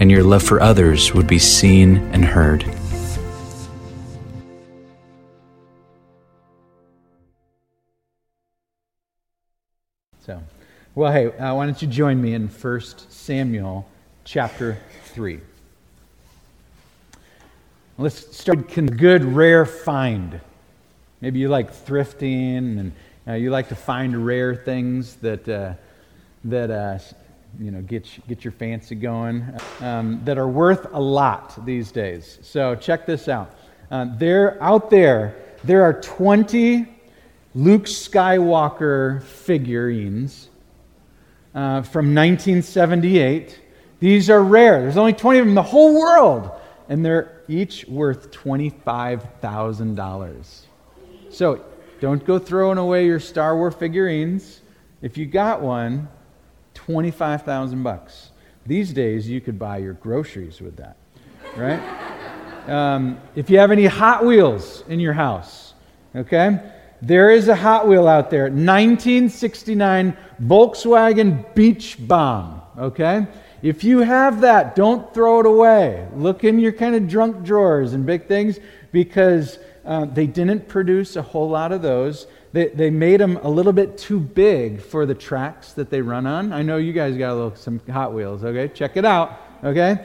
and your love for others would be seen and heard. So, well, hey, uh, why don't you join me in 1 Samuel chapter 3? Let's start with good, rare find. Maybe you like thrifting and uh, you like to find rare things that, uh, that uh, you know, get, get your fancy going, um, that are worth a lot these days. So check this out. Uh, there, out there, there are 20 Luke Skywalker figurines uh, from 1978. These are rare. There's only 20 of them in the whole world, and they're each worth $25,000. So don't go throwing away your Star Wars figurines. If you got one, 25,000 bucks. These days, you could buy your groceries with that, right? um, if you have any Hot Wheels in your house, okay? There is a Hot Wheel out there, 1969 Volkswagen Beach Bomb, okay? If you have that, don't throw it away. Look in your kind of drunk drawers and big things because uh, they didn't produce a whole lot of those. They, they made them a little bit too big for the tracks that they run on. I know you guys got a little some Hot Wheels, okay? Check it out, okay?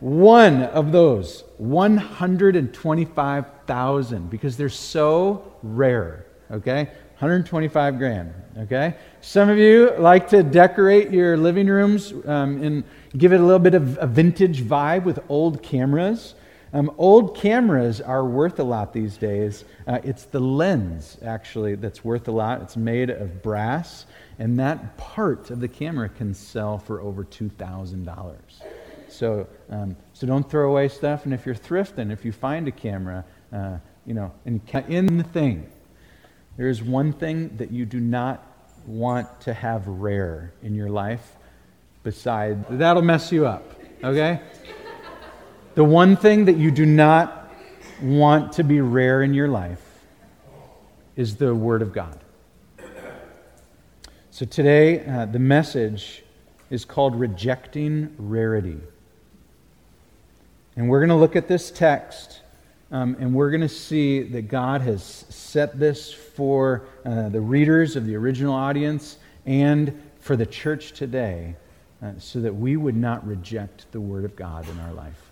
One of those, 125,000 because they're so rare, okay? 125 grand, okay? Some of you like to decorate your living rooms um, and give it a little bit of a vintage vibe with old cameras. Um, old cameras are worth a lot these days. Uh, it's the lens, actually, that's worth a lot. It's made of brass, and that part of the camera can sell for over $2,000. So, um, so don't throw away stuff. And if you're thrifting, if you find a camera, uh, you know, and in the thing, there is one thing that you do not want to have rare in your life. Besides, that'll mess you up. Okay. The one thing that you do not want to be rare in your life is the Word of God. So today, uh, the message is called Rejecting Rarity. And we're going to look at this text, um, and we're going to see that God has set this for uh, the readers of the original audience and for the church today uh, so that we would not reject the Word of God in our life.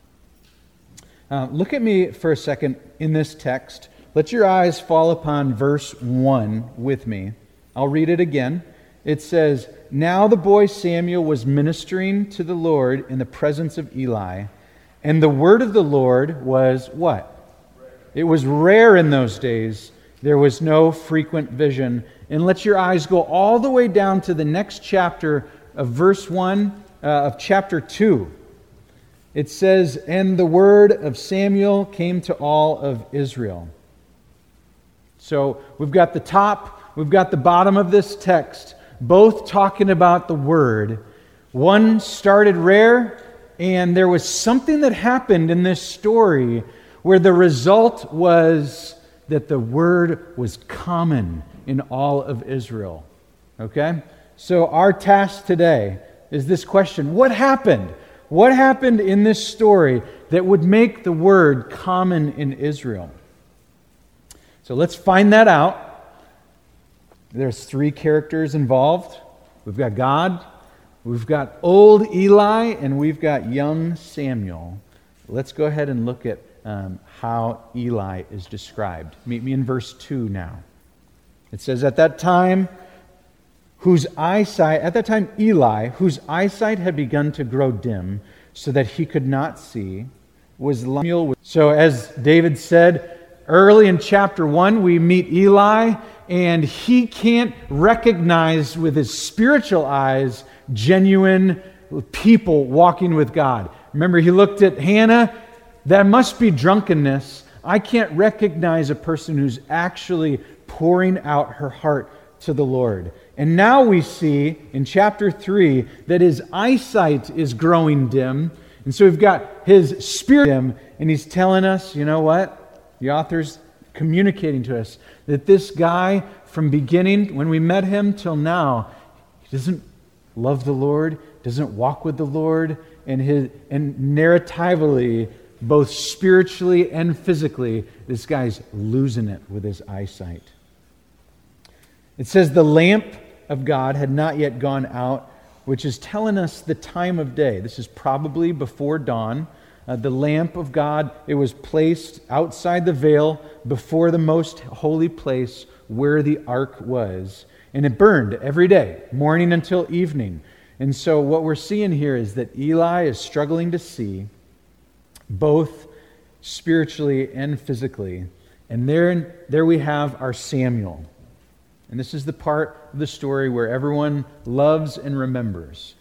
Uh, look at me for a second in this text. Let your eyes fall upon verse 1 with me. I'll read it again. It says, Now the boy Samuel was ministering to the Lord in the presence of Eli, and the word of the Lord was what? It was rare in those days. There was no frequent vision. And let your eyes go all the way down to the next chapter of verse 1 uh, of chapter 2 it says, And the word of Samuel came to all of Israel. So we've got the top, we've got the bottom of this text, both talking about the word. One started rare, and there was something that happened in this story where the result was that the word was common in all of Israel. Okay? So our task today is this question What happened? What happened in this story that would make the word common in Israel? So let's find that out. There's three characters involved. We've got God, we've got old Eli, and we've got young Samuel. Let's go ahead and look at um, how Eli is described. Meet me in verse 2 now. It says, At that time, whose eyesight, at that time, Eli, whose eyesight had begun to grow dim so that he could not see, was Samuel. So, as David said early in chapter 1, we meet Eli, and he can't recognize with his spiritual eyes genuine people walking with God. Remember, he looked at Hannah that must be drunkenness. I can't recognize a person who's actually pouring out her heart to the Lord. And now we see in chapter 3 that his eyesight is growing dim. And so we've got his spirit dim, and he's telling us, you know what? The author's communicating to us that this guy, from beginning, when we met him till now, he doesn't love the Lord, doesn't walk with the Lord, and, his, and narratively, both spiritually and physically, this guy's losing it with his eyesight. It says the lamp of God had not yet gone out, which is telling us the time of day. This is probably before dawn. Uh, the lamp of God, it was placed outside the veil before the most holy place where the ark was. And it burned every day, morning until evening. And so, what we're seeing here is that Eli is struggling to see, both spiritually and physically. And there, there we have our Samuel. And this is the part of the story where everyone loves and remembers.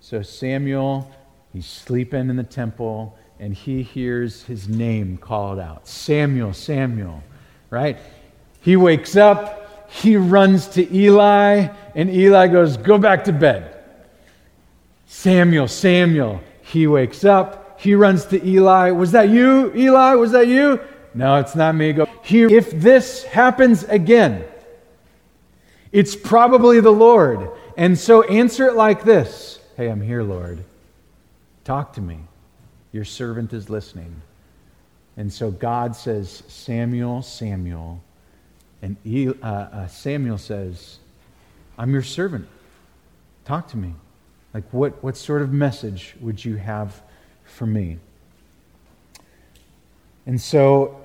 So Samuel, he's sleeping in the temple, and he hears his name called out Samuel, Samuel, right? He wakes up, he runs to Eli, and Eli goes, Go back to bed. Samuel, Samuel, he wakes up, he runs to Eli. Was that you, Eli? Was that you? No, it's not me. Go. Here, if this happens again, it's probably the Lord. And so answer it like this Hey, I'm here, Lord. Talk to me. Your servant is listening. And so God says, Samuel, Samuel. And uh, uh, Samuel says, I'm your servant. Talk to me. Like, what, what sort of message would you have for me? And so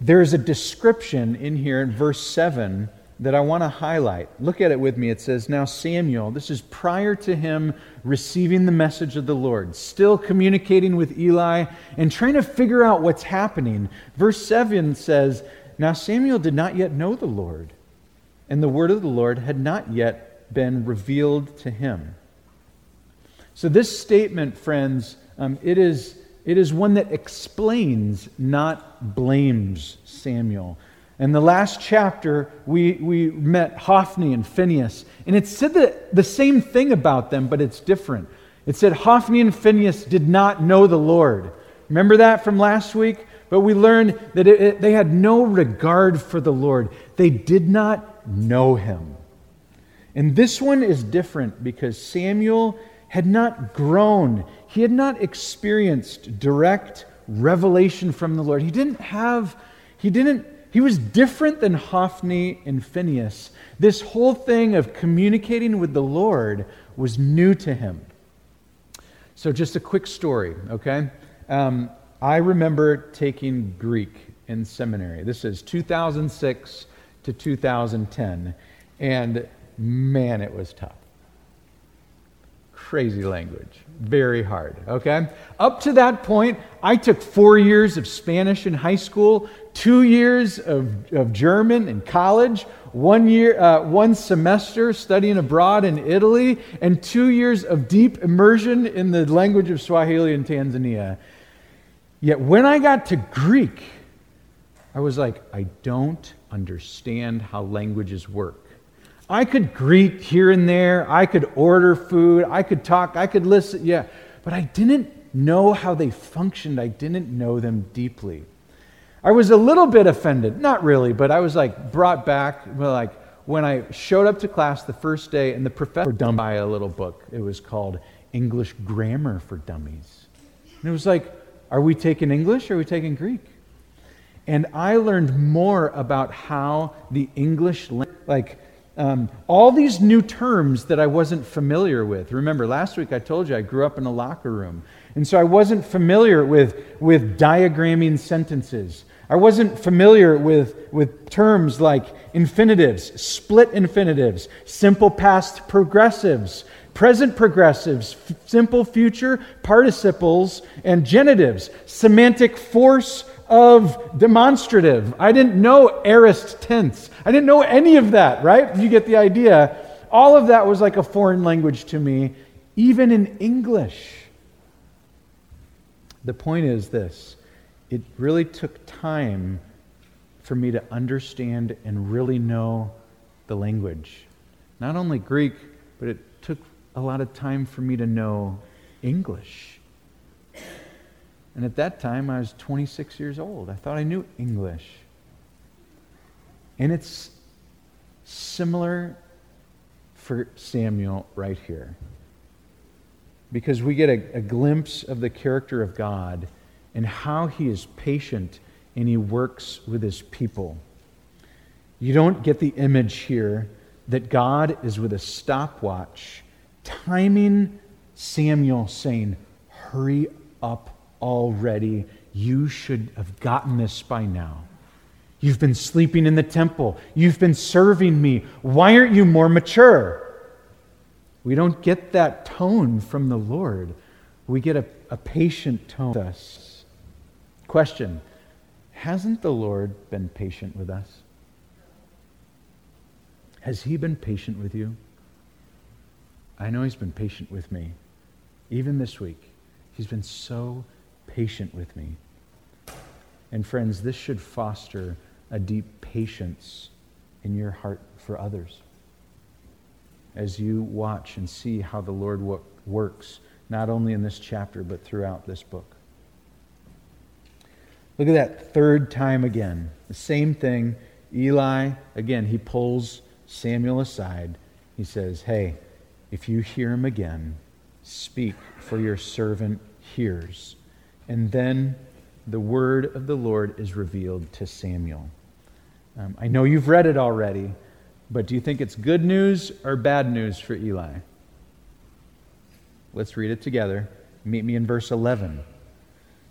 there's a description in here in verse 7 that I want to highlight. Look at it with me. It says, Now Samuel, this is prior to him receiving the message of the Lord, still communicating with Eli and trying to figure out what's happening. Verse 7 says, Now Samuel did not yet know the Lord, and the word of the Lord had not yet been revealed to him. So, this statement, friends, um, it, is, it is one that explains, not blames Samuel. In the last chapter, we, we met Hophni and Phinehas, and it said the, the same thing about them, but it's different. It said Hophni and Phinehas did not know the Lord. Remember that from last week? But we learned that it, it, they had no regard for the Lord, they did not know him. And this one is different because Samuel had not grown, he had not experienced direct revelation from the Lord. He didn't have, he didn't he was different than Hophni and Phinehas. This whole thing of communicating with the Lord was new to him. So, just a quick story, okay? Um, I remember taking Greek in seminary. This is 2006 to 2010. And man, it was tough. Crazy language. Very hard, okay? Up to that point, I took four years of Spanish in high school, two years of, of German in college, one year, uh, one semester studying abroad in Italy, and two years of deep immersion in the language of Swahili in Tanzania. Yet when I got to Greek, I was like, I don't understand how languages work. I could greet here and there, I could order food, I could talk, I could listen, yeah, but I didn't know how they functioned. I didn't know them deeply. I was a little bit offended, not really, but I was like brought back, like when I showed up to class the first day and the professor dumped by a little book. It was called English Grammar for Dummies. And it was like, are we taking English or are we taking Greek? And I learned more about how the English, like um, all these new terms that I wasn't familiar with. Remember, last week I told you I grew up in a locker room. And so I wasn't familiar with, with diagramming sentences. I wasn't familiar with, with terms like infinitives, split infinitives, simple past progressives, present progressives, f- simple future participles, and genitives, semantic force of demonstrative. I didn't know aorist tense. I didn't know any of that, right? You get the idea. All of that was like a foreign language to me, even in English. The point is this it really took time for me to understand and really know the language. Not only Greek, but it took a lot of time for me to know English. And at that time, I was 26 years old. I thought I knew English. And it's similar for Samuel right here. Because we get a, a, glimpse of the character of God and how he is patient and he works with his people. You don't get the image here that God is with a stopwatch timing Samuel saying, Hurry up already. You should have gotten this by now. You've been sleeping in the temple. You've been serving me. Why aren't you more mature? We don't get that tone from the Lord. We get a, a patient tone with us. Question Hasn't the Lord been patient with us? Has He been patient with you? I know He's been patient with me. Even this week, He's been so patient with me. And friends, this should foster a deep patience in your heart for others as you watch and see how the Lord works, not only in this chapter, but throughout this book. Look at that third time again. The same thing. Eli, again, he pulls Samuel aside. He says, Hey, if you hear him again, speak, for your servant hears. And then the word of the Lord is revealed to Samuel. Um, I know you've read it already, but do you think it's good news or bad news for Eli? Let's read it together. Meet me in verse 11.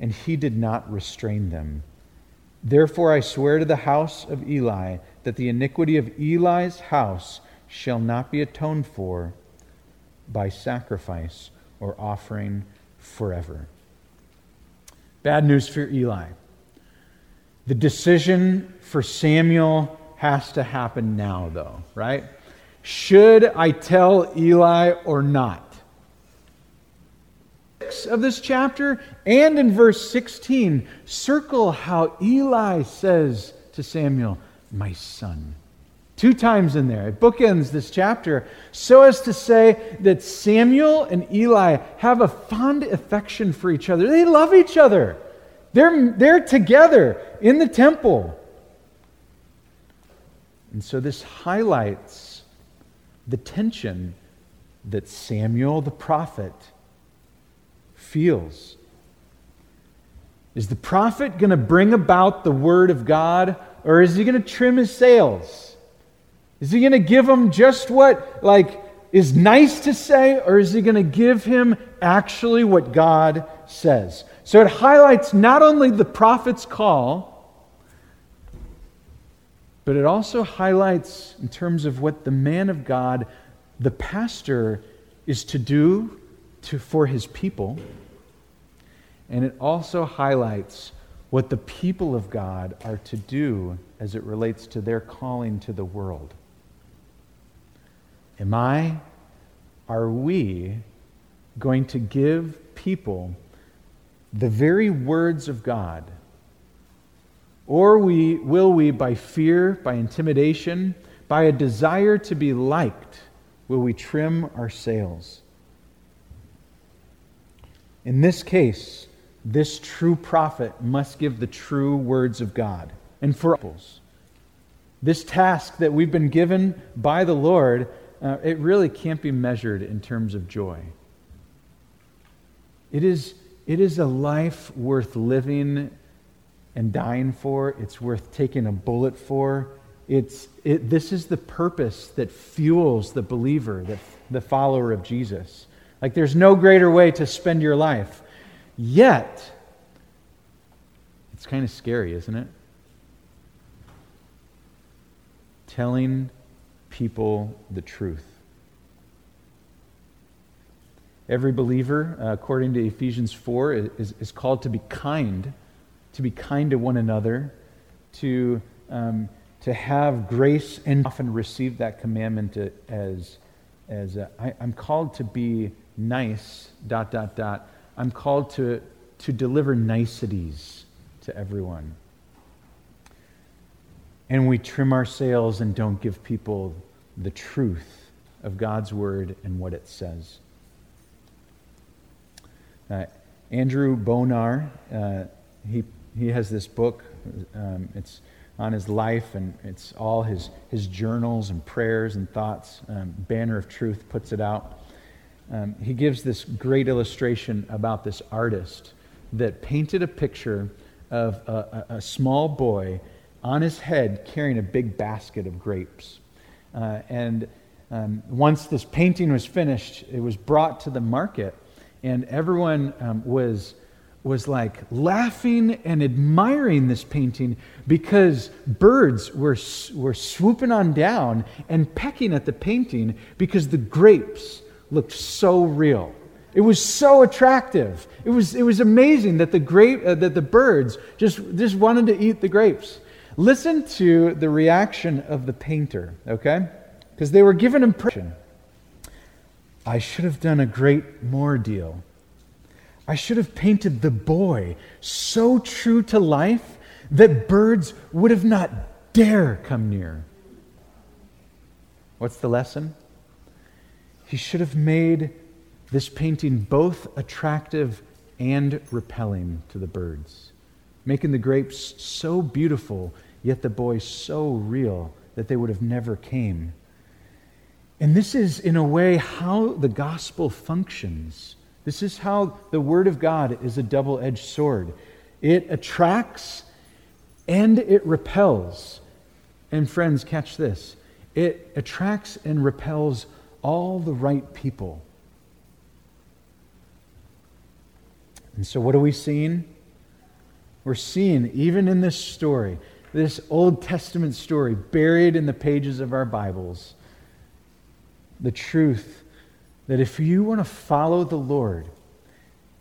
and he did not restrain them. Therefore I swear to the house of Eli that the iniquity of Eli's house shall not be atoned for by sacrifice or offering forever. Bad news for Eli. The decision for Samuel has to happen now, though, right? Should I tell Eli or not? Of this chapter and in verse 16, circle how Eli says to Samuel, My son. Two times in there. It bookends this chapter so as to say that Samuel and Eli have a fond affection for each other. They love each other. They're, they're together in the temple. And so this highlights the tension that Samuel the prophet feels. Is the prophet going to bring about the word of God, or is he going to trim his sails? Is he going to give him just what, like, is nice to say, or is he going to give him actually what God says? So it highlights not only the prophet's call, but it also highlights, in terms of what the man of God, the pastor, is to do to, for his people. And it also highlights what the people of God are to do as it relates to their calling to the world. Am I, are we going to give people the very words of God? Or we, will we, by fear, by intimidation, by a desire to be liked, will we trim our sails? In this case, this true prophet must give the true words of God. And for us, this task that we've been given by the Lord, uh, it really can't be measured in terms of joy. It is, it is a life worth living and dying for. It's worth taking a bullet for. It's, it, this is the purpose that fuels the believer, the, the follower of Jesus. Like there's no greater way to spend your life. Yet, it's kind of scary, isn't it? Telling people the truth. Every believer, uh, according to Ephesians 4, is, is called to be kind, to be kind to one another, to, um, to have grace, and often receive that commandment as, as uh, I, I'm called to be nice, dot, dot, dot. I'm called to, to deliver niceties to everyone. And we trim our sails and don't give people the truth of God's word and what it says. Uh, Andrew Bonar, uh, he, he has this book. Um, it's on his life, and it's all his, his journals and prayers and thoughts. Um, Banner of Truth puts it out. Um, he gives this great illustration about this artist that painted a picture of a, a, a small boy on his head carrying a big basket of grapes. Uh, and um, once this painting was finished, it was brought to the market and everyone um, was was like laughing and admiring this painting because birds were, were swooping on down and pecking at the painting because the grapes looked so real. It was so attractive. It was, it was amazing that the, grape, uh, that the birds just, just wanted to eat the grapes. Listen to the reaction of the painter, okay? Because they were given impression. I should have done a great more deal. I should have painted the boy so true to life that birds would have not dare come near. What's the lesson? He should have made this painting both attractive and repelling to the birds, making the grapes so beautiful, yet the boy so real that they would have never came. And this is, in a way, how the gospel functions. This is how the Word of God is a double edged sword it attracts and it repels. And, friends, catch this it attracts and repels all the right people. And so, what are we seeing? We're seeing, even in this story, this Old Testament story buried in the pages of our Bibles, the truth that if you want to follow the Lord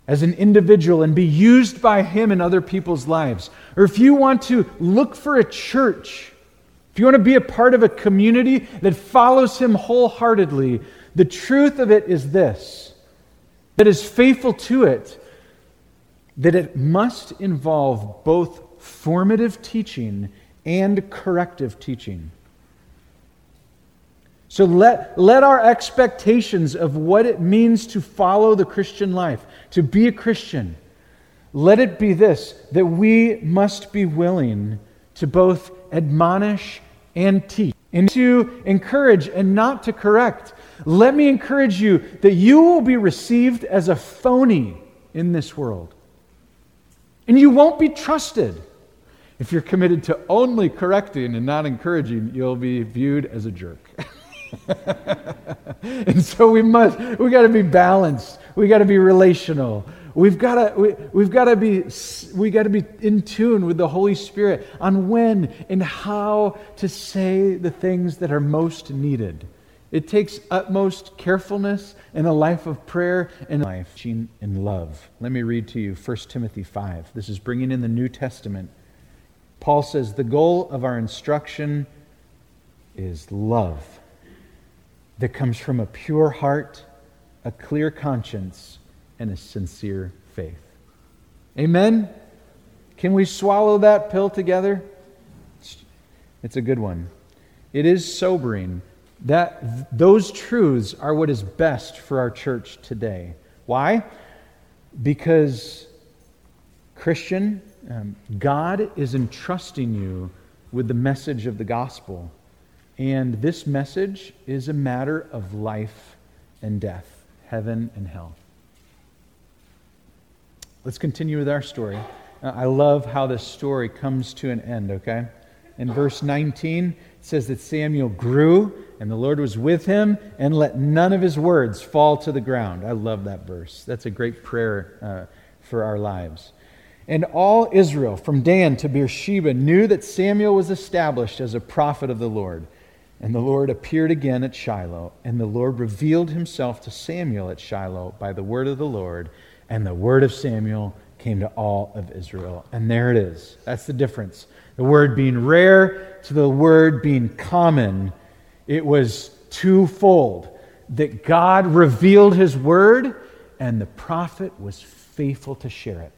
as an individual and be used by Him in other people's lives, or if you want to look for a church, if you want to be a part of a community that follows Him wholeheartedly, the truth of it is this that is faithful to it, that it must involve both formative teaching and corrective teaching. So let, let our expectations of what it means to follow the Christian life, to be a Christian, let it be this that we must be willing to both admonish and teach, and to encourage and not to correct. Let me encourage you that you will be received as a phony in this world. And you won't be trusted. If you're committed to only correcting and not encouraging, you'll be viewed as a jerk. and so we must, we got to be balanced. We got to be relational. We've got to, we, we've to be, we got to be in tune with the Holy Spirit on when and how to say the things that are most needed. It takes utmost carefulness in a life of prayer and life in love. Let me read to you 1 Timothy 5. This is bringing in the New Testament. Paul says, The goal of our instruction is love that comes from a pure heart, a clear conscience, and a sincere faith. Amen? Can we swallow that pill together? It's a good one. It is sobering that those truths are what is best for our church today. Why? Because, Christian, um, God is entrusting you with the message of the gospel. And this message is a matter of life and death, heaven and hell. Let's continue with our story. Uh, I love how this story comes to an end, okay? In verse 19, it says that Samuel grew and the Lord was with him and let none of his words fall to the ground. I love that verse. That's a great prayer uh, for our lives. And all Israel, from Dan to Beersheba, knew that Samuel was established as a prophet of the Lord. And the Lord appeared again at Shiloh, and the Lord revealed himself to Samuel at Shiloh by the word of the Lord, and the word of Samuel came to all of Israel. And there it is. That's the difference. The word being rare to the word being common. It was twofold that God revealed his word, and the prophet was faithful to share it.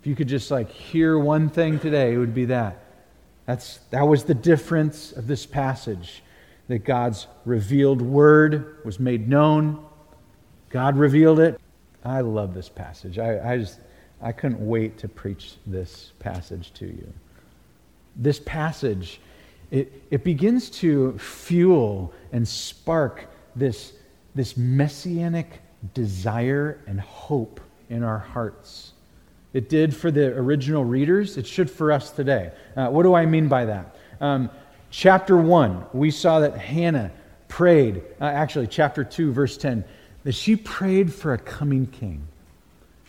If you could just like hear one thing today, it would be that. That's, that was the difference of this passage that God's revealed word was made known. God revealed it. I love this passage. I, I just I couldn't wait to preach this passage to you. This passage, it, it begins to fuel and spark this, this messianic desire and hope in our hearts. It did for the original readers, it should for us today. Uh, what do I mean by that? Um, chapter 1, we saw that Hannah prayed, uh, actually, chapter 2, verse 10, that she prayed for a coming king.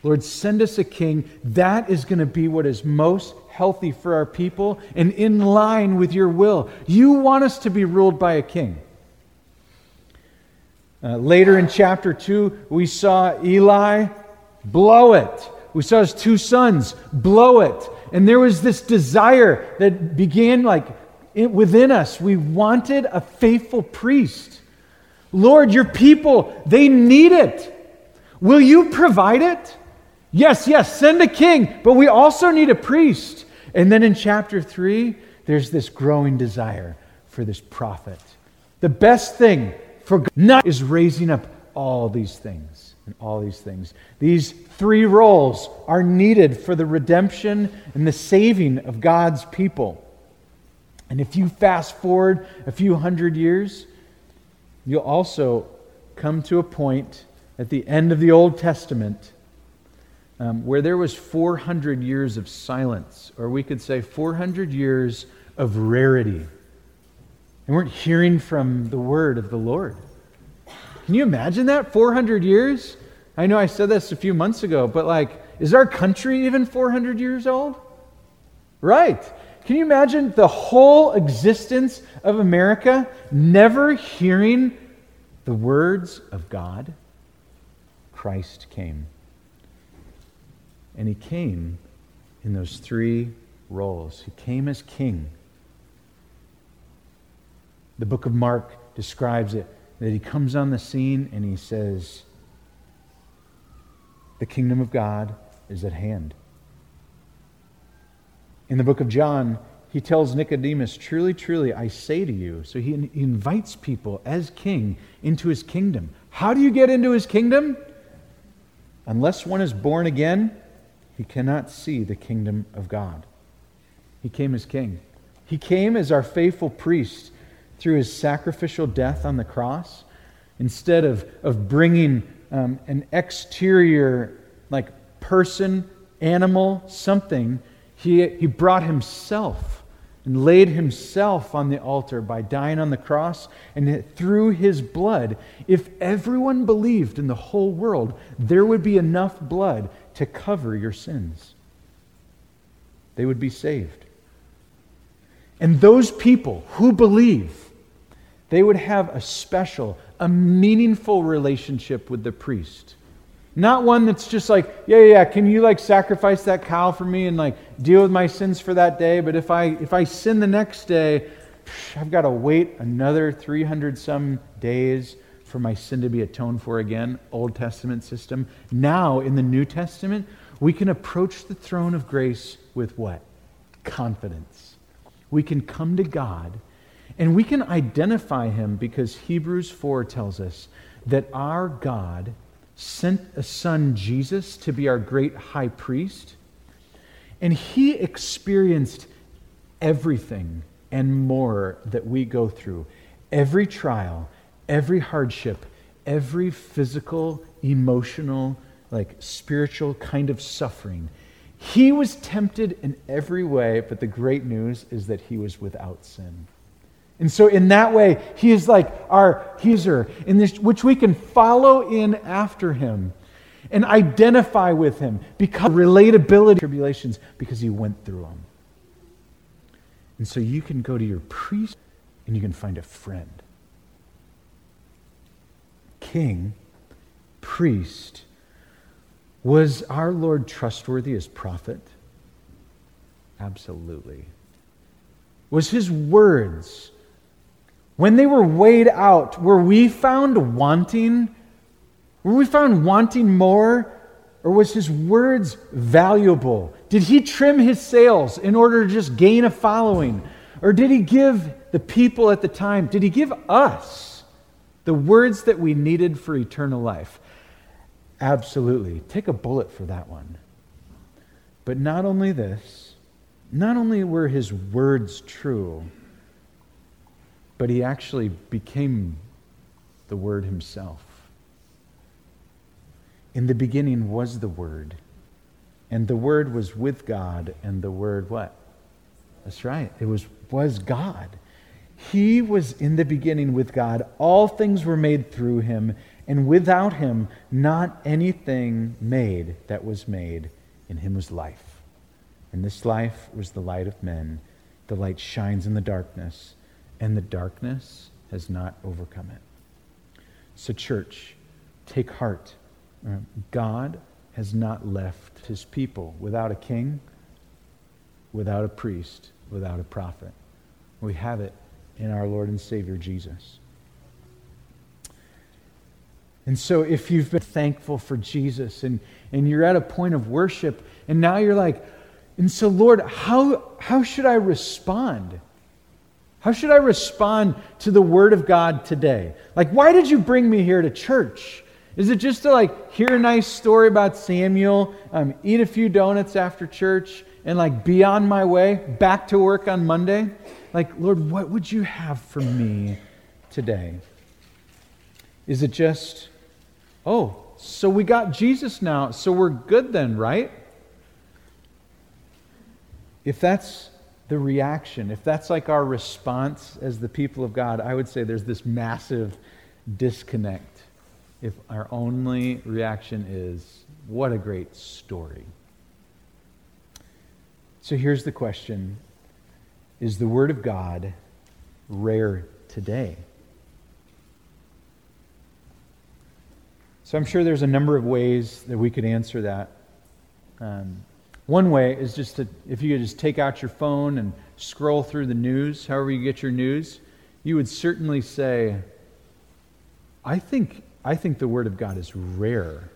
Lord, send us a king. That is going to be what is most healthy for our people and in line with your will. You want us to be ruled by a king. Uh, later in chapter 2, we saw Eli blow it. We saw his two sons blow it. And there was this desire that began like within us. We wanted a faithful priest. Lord, your people, they need it. Will you provide it? Yes, yes, send a king, but we also need a priest. And then in chapter 3, there's this growing desire for this prophet. The best thing for God is raising up all these things and all these things. These three roles are needed for the redemption and the saving of God's people. And if you fast forward a few hundred years, you'll also come to a point at the end of the Old Testament um, where there was 400 years of silence, or we could say 400 years of rarity. And we weren't hearing from the word of the Lord. Can you imagine that? 400 years? I know I said this a few months ago, but like, is our country even 400 years old? Right. Can you imagine the whole existence of America never hearing the words of God? Christ came. And he came in those three roles. He came as king. The book of Mark describes it that he comes on the scene and he says, The kingdom of God is at hand. In the book of John, he tells Nicodemus, Truly, truly, I say to you. So he invites people as king into his kingdom. How do you get into his kingdom? Unless one is born again, he cannot see the kingdom of God. He came as king. He came as our faithful priest through his sacrificial death on the cross. Instead of, of bringing um, an exterior, like person, animal, something, he, he brought himself and laid himself on the altar by dying on the cross. And through his blood, if everyone believed in the whole world, there would be enough blood to cover your sins. They would be saved. And those people who believe, they would have a special, a meaningful relationship with the priest. Not one that's just like, yeah, yeah, can you like sacrifice that cow for me and like deal with my sins for that day? But if I if I sin the next day, I've got to wait another 300 some days for my sin to be atoned for again, Old Testament system. Now, in the New Testament, we can approach the throne of grace with what? Confidence. We can come to God and we can identify him because Hebrews 4 tells us that our God sent a son, Jesus, to be our great high priest, and he experienced everything and more that we go through. Every trial, every hardship, every physical, emotional, like spiritual kind of suffering. He was tempted in every way, but the great news is that he was without sin. And so, in that way, he is like our accuser, in this, which we can follow in after him. and identify with him because relatability tribulations because he went through them. And so you can go to your priest and you can find a friend. King, priest, was our Lord trustworthy as prophet? Absolutely. Was his words, when they were weighed out, were we found wanting? Were we found wanting more? Or was his words valuable? Did he trim his sails in order to just gain a following? Or did he give the people at the time, did he give us the words that we needed for eternal life? Absolutely. Take a bullet for that one. But not only this, not only were his words true, but he actually became the Word himself. In the beginning was the Word, and the Word was with God, and the Word what? That's right. It was, was God. He was in the beginning with God. All things were made through him, and without him, not anything made that was made. In him was life. And this life was the light of men. The light shines in the darkness, and the darkness has not overcome it. So, church, take heart. Uh, God has not left his people without a king, without a priest, without a prophet. We have it in our Lord and Savior Jesus. And so, if you've been thankful for Jesus and, and you're at a point of worship, and now you're like, and so, Lord, how, how should I respond? How should I respond to the Word of God today? Like, why did you bring me here to church? Is it just to like hear a nice story about Samuel, um, eat a few donuts after church, and like be on my way back to work on Monday? Like, Lord, what would you have for me today? Is it just, oh, so we got Jesus now, so we're good then, right? If that's the reaction, if that's like our response as the people of God, I would say there's this massive disconnect if our only reaction is, what a great story. So here's the question Is the Word of God rare today? So I'm sure there's a number of ways that we could answer that. Um, one way is just to, if you could just take out your phone and scroll through the news, however you get your news, you would certainly say, I think I think the Word of God is rare.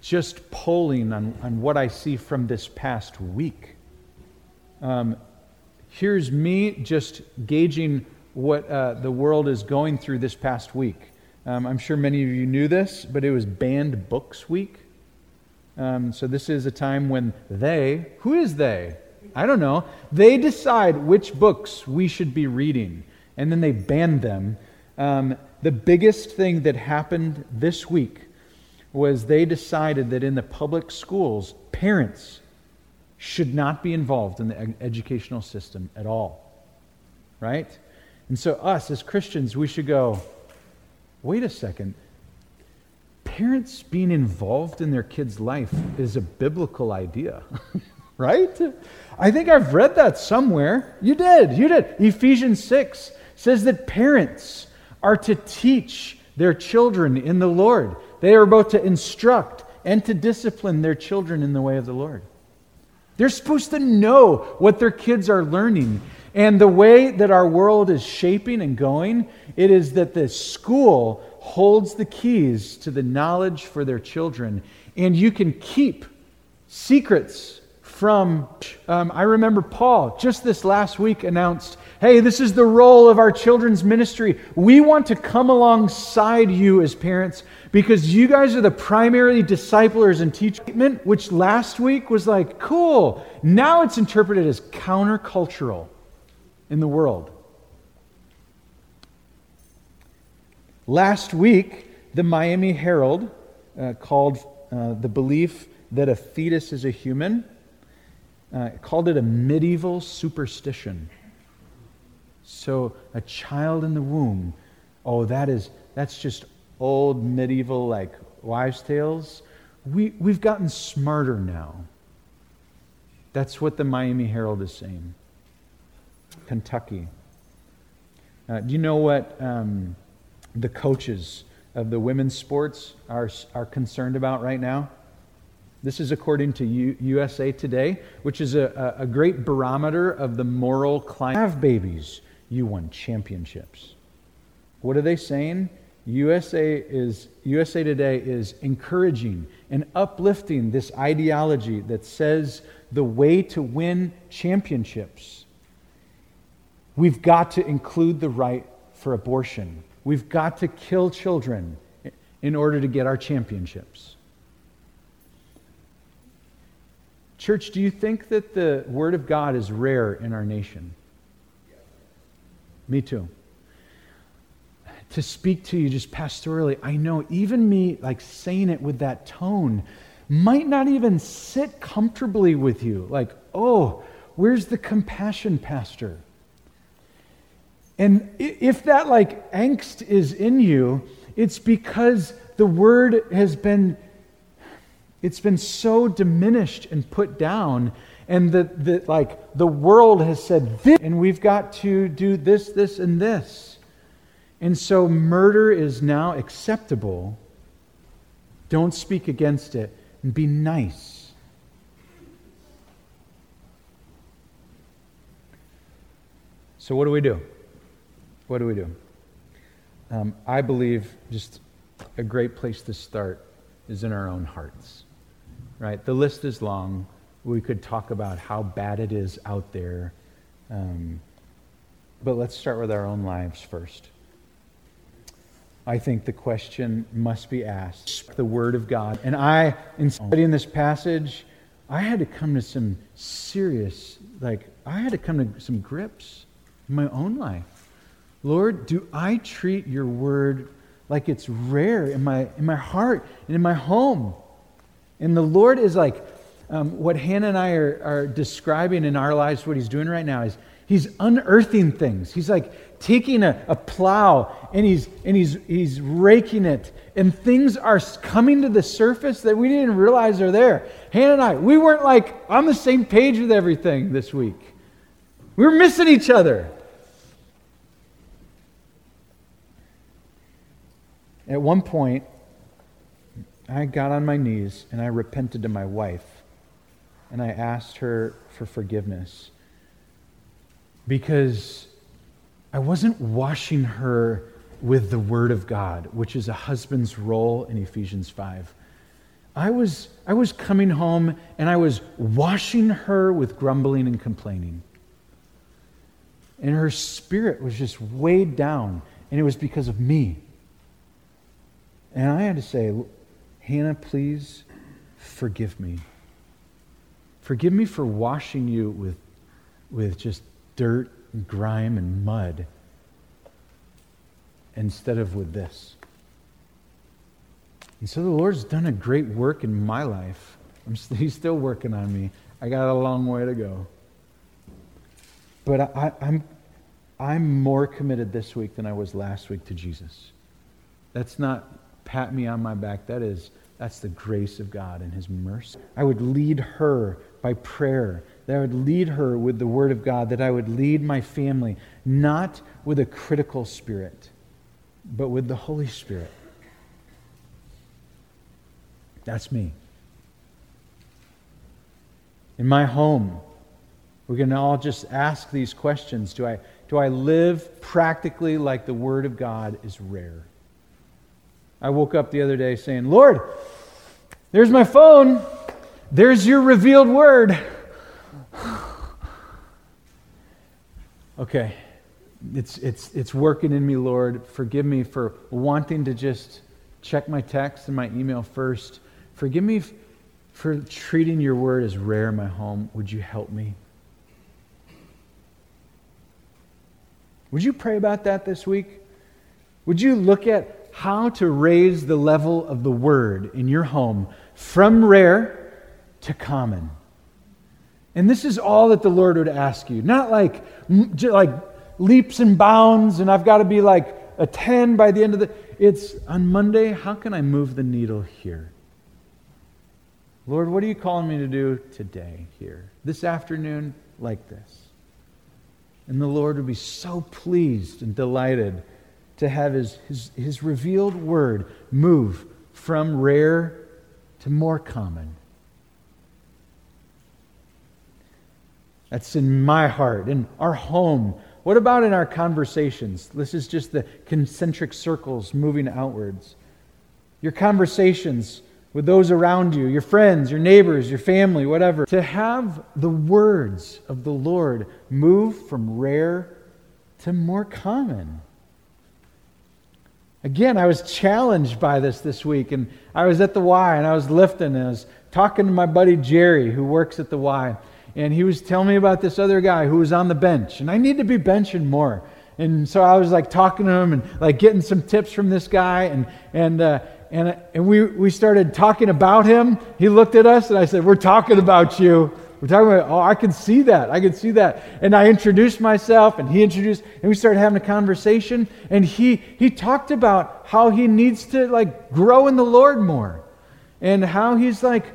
Just polling on, on what I see from this past week. Um, here's me just gauging what uh, the world is going through this past week. Um, I'm sure many of you knew this, but it was Banned Books Week. Um, so this is a time when they, who is they? I don't know. They decide which books we should be reading, and then they ban them. Um, the biggest thing that happened this week was they decided that in the public schools, parents should not be involved in the educational system at all. Right? And so, us as Christians, we should go, wait a second. Parents being involved in their kids' life is a biblical idea. right? I think I've read that somewhere. You did. You did. Ephesians 6 says that parents are to teach their children in the Lord. They are both to instruct and to discipline their children in the way of the Lord. They're supposed to know what their kids are learning. And the way that our world is shaping and going, it is that the school holds the keys to the knowledge for their children. And you can keep secrets from. Um, I remember Paul just this last week announced Hey, this is the role of our children's ministry. We want to come alongside you as parents because you guys are the primary disciplers and teachers, which last week was like, cool. Now it's interpreted as countercultural in the world. Last week, the Miami Herald uh, called uh, the belief that a fetus is a human, uh, called it a medieval superstition. So a child in the womb, oh, that is that's just old medieval like wives' tales. We, we've gotten smarter now. That's what the Miami Herald is saying. Kentucky. Uh, do you know what um, the coaches of the women's sports are, are concerned about right now? This is according to U- USA Today, which is a, a, great barometer of the moral climate. Have babies, you won championships. What are they saying? USA is USA Today is encouraging and uplifting this ideology that says the way to win championships. We've got to include the right for abortion. We've got to kill children in order to get our championships. Church, do you think that the Word of God is rare in our nation? Me too to speak to you just pastorally, I know even me, like saying it with that tone, might not even sit comfortably with you. Like, oh, where's the compassion, Pastor? And if that like angst is in you, it's because the word has been it's been so diminished and put down and that the, like the world has said this and we've got to do this this and this and so murder is now acceptable. Don't speak against it and be nice. So, what do we do? What do we do? Um, I believe just a great place to start is in our own hearts. Right? The list is long. We could talk about how bad it is out there. Um, but let's start with our own lives first. I think the question must be asked the Word of God. And I, in studying this passage, I had to come to some serious, like, I had to come to some grips in my own life. Lord, do I treat your Word like it's rare in my, in my heart and in my home? And the Lord is like, um, what Hannah and I are, are describing in our lives, what He's doing right now is He's unearthing things. He's like taking a, a plow and he's and he's he's raking it. And things are coming to the surface that we didn't realize are there. Hannah and I, we weren't like on the same page with everything this week. We were missing each other. At one point, I got on my knees and I repented to my wife. And I asked her for forgiveness because I wasn't washing her with the Word of God, which is a husband's role in Ephesians 5. I was, I was coming home and I was washing her with grumbling and complaining. And her spirit was just weighed down, and it was because of me. And I had to say, Hannah, please forgive me. Forgive me for washing you with, with just dirt and grime and mud instead of with this. And so the Lord's done a great work in my life. St- he's still working on me. I got a long way to go. But I, I'm, I'm more committed this week than I was last week to Jesus. That's not pat me on my back. That is, that's the grace of God and His mercy. I would lead her by prayer that I would lead her with the Word of God, that I would lead my family not with a critical spirit, but with the Holy Spirit. That's me. In my home, we can all just ask these questions Do I, do I live practically like the Word of God is rare? I woke up the other day saying, Lord, there's my phone. There's your revealed word. okay, it's, it's, it's working in me, Lord. Forgive me for wanting to just check my text and my email first. Forgive me f- for treating your word as rare in my home. Would you help me? Would you pray about that this week? Would you look at how to raise the level of the word in your home from rare to common? And this is all that the Lord would ask you. Not like, like leaps and bounds, and I've got to be like a 10 by the end of the. It's on Monday, how can I move the needle here? Lord, what are you calling me to do today here? This afternoon, like this. And the Lord would be so pleased and delighted to have his, his, his revealed word move from rare to more common. That's in my heart, in our home. What about in our conversations? This is just the concentric circles moving outwards. Your conversations with those around you, your friends, your neighbors, your family, whatever. To have the words of the Lord move from rare to more common. Again, I was challenged by this this week, and I was at the Y and I was lifting, and I was talking to my buddy Jerry, who works at the Y, and he was telling me about this other guy who was on the bench, and I need to be benching more. And so I was like talking to him and like getting some tips from this guy, and and uh, and, and we, we started talking about him. He looked at us and I said, We're talking about you. We're talking about, oh, I can see that. I can see that. And I introduced myself and he introduced, and we started having a conversation. And he, he talked about how he needs to like grow in the Lord more and how he's like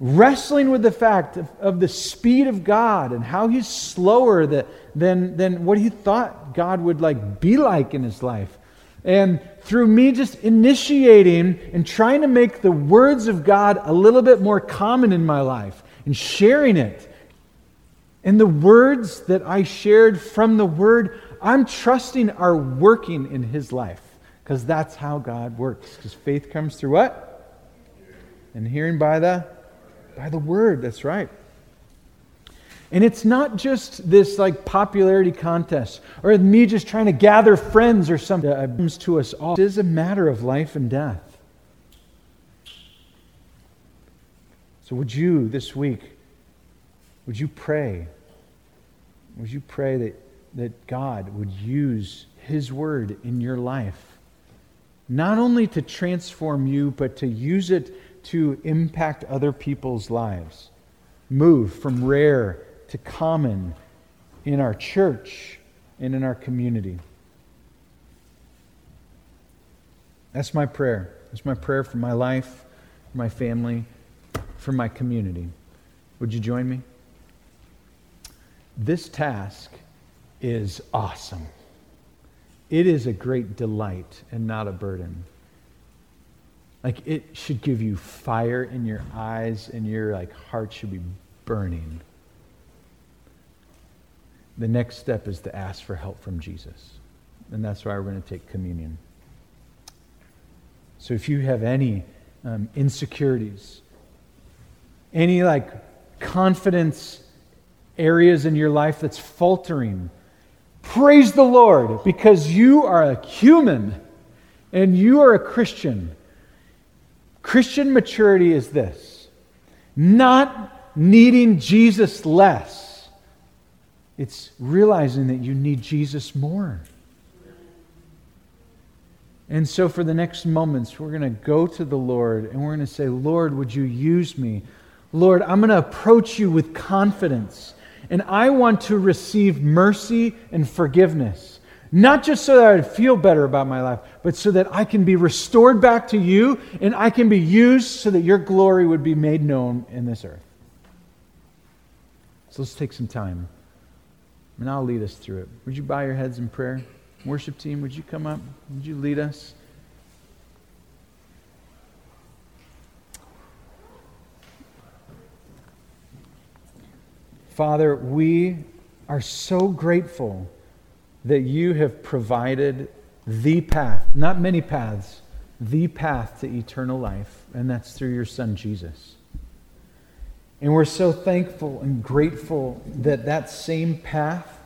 wrestling with the fact of, of the speed of God and how he's slower that, than, than what he thought God would like be like in his life. And through me just initiating and trying to make the words of God a little bit more common in my life and sharing it. And the words that I shared from the Word, I'm trusting are working in his life because that's how God works. Because faith comes through what? And hearing by the by the Word. That's right. And it's not just this like popularity contest or me just trying to gather friends or something that comes to us all. It is a matter of life and death. So would you this week, would you pray? Would you pray that, that God would use His word in your life? Not only to transform you, but to use it to impact other people's lives. Move from rare to common in our church and in our community. That's my prayer. That's my prayer for my life, for my family, for my community. Would you join me? This task is awesome. It is a great delight and not a burden. Like it should give you fire in your eyes and your like heart should be burning the next step is to ask for help from Jesus. And that's why we're going to take communion. So if you have any um, insecurities, any like confidence areas in your life that's faltering, praise the Lord because you are a human and you are a Christian. Christian maturity is this not needing Jesus less it's realizing that you need Jesus more. And so, for the next moments, we're going to go to the Lord and we're going to say, Lord, would you use me? Lord, I'm going to approach you with confidence. And I want to receive mercy and forgiveness. Not just so that I feel better about my life, but so that I can be restored back to you and I can be used so that your glory would be made known in this earth. So let's take some time. And I'll lead us through it. Would you bow your heads in prayer? Worship team, would you come up? Would you lead us? Father, we are so grateful that you have provided the path, not many paths, the path to eternal life, and that's through your Son, Jesus. And we're so thankful and grateful that that same path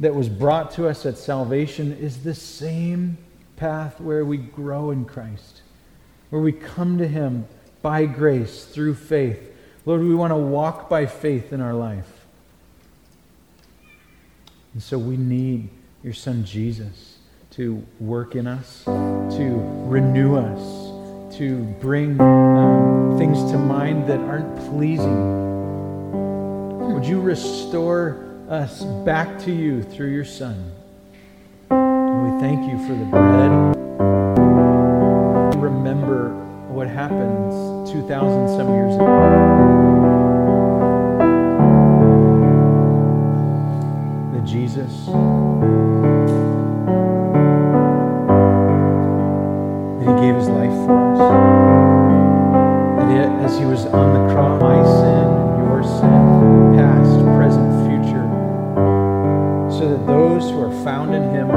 that was brought to us at salvation is the same path where we grow in Christ, where we come to Him by grace through faith. Lord, we want to walk by faith in our life. And so we need your Son Jesus to work in us, to renew us to bring um, things to mind that aren't pleasing. Would you restore us back to you through your Son? We thank you for the bread. Remember what happened 2,000 some years ago. That Jesus that he gave his life for us. That he, as he was on the cross, my sin and your sin, past, present, future, so that those who are found in him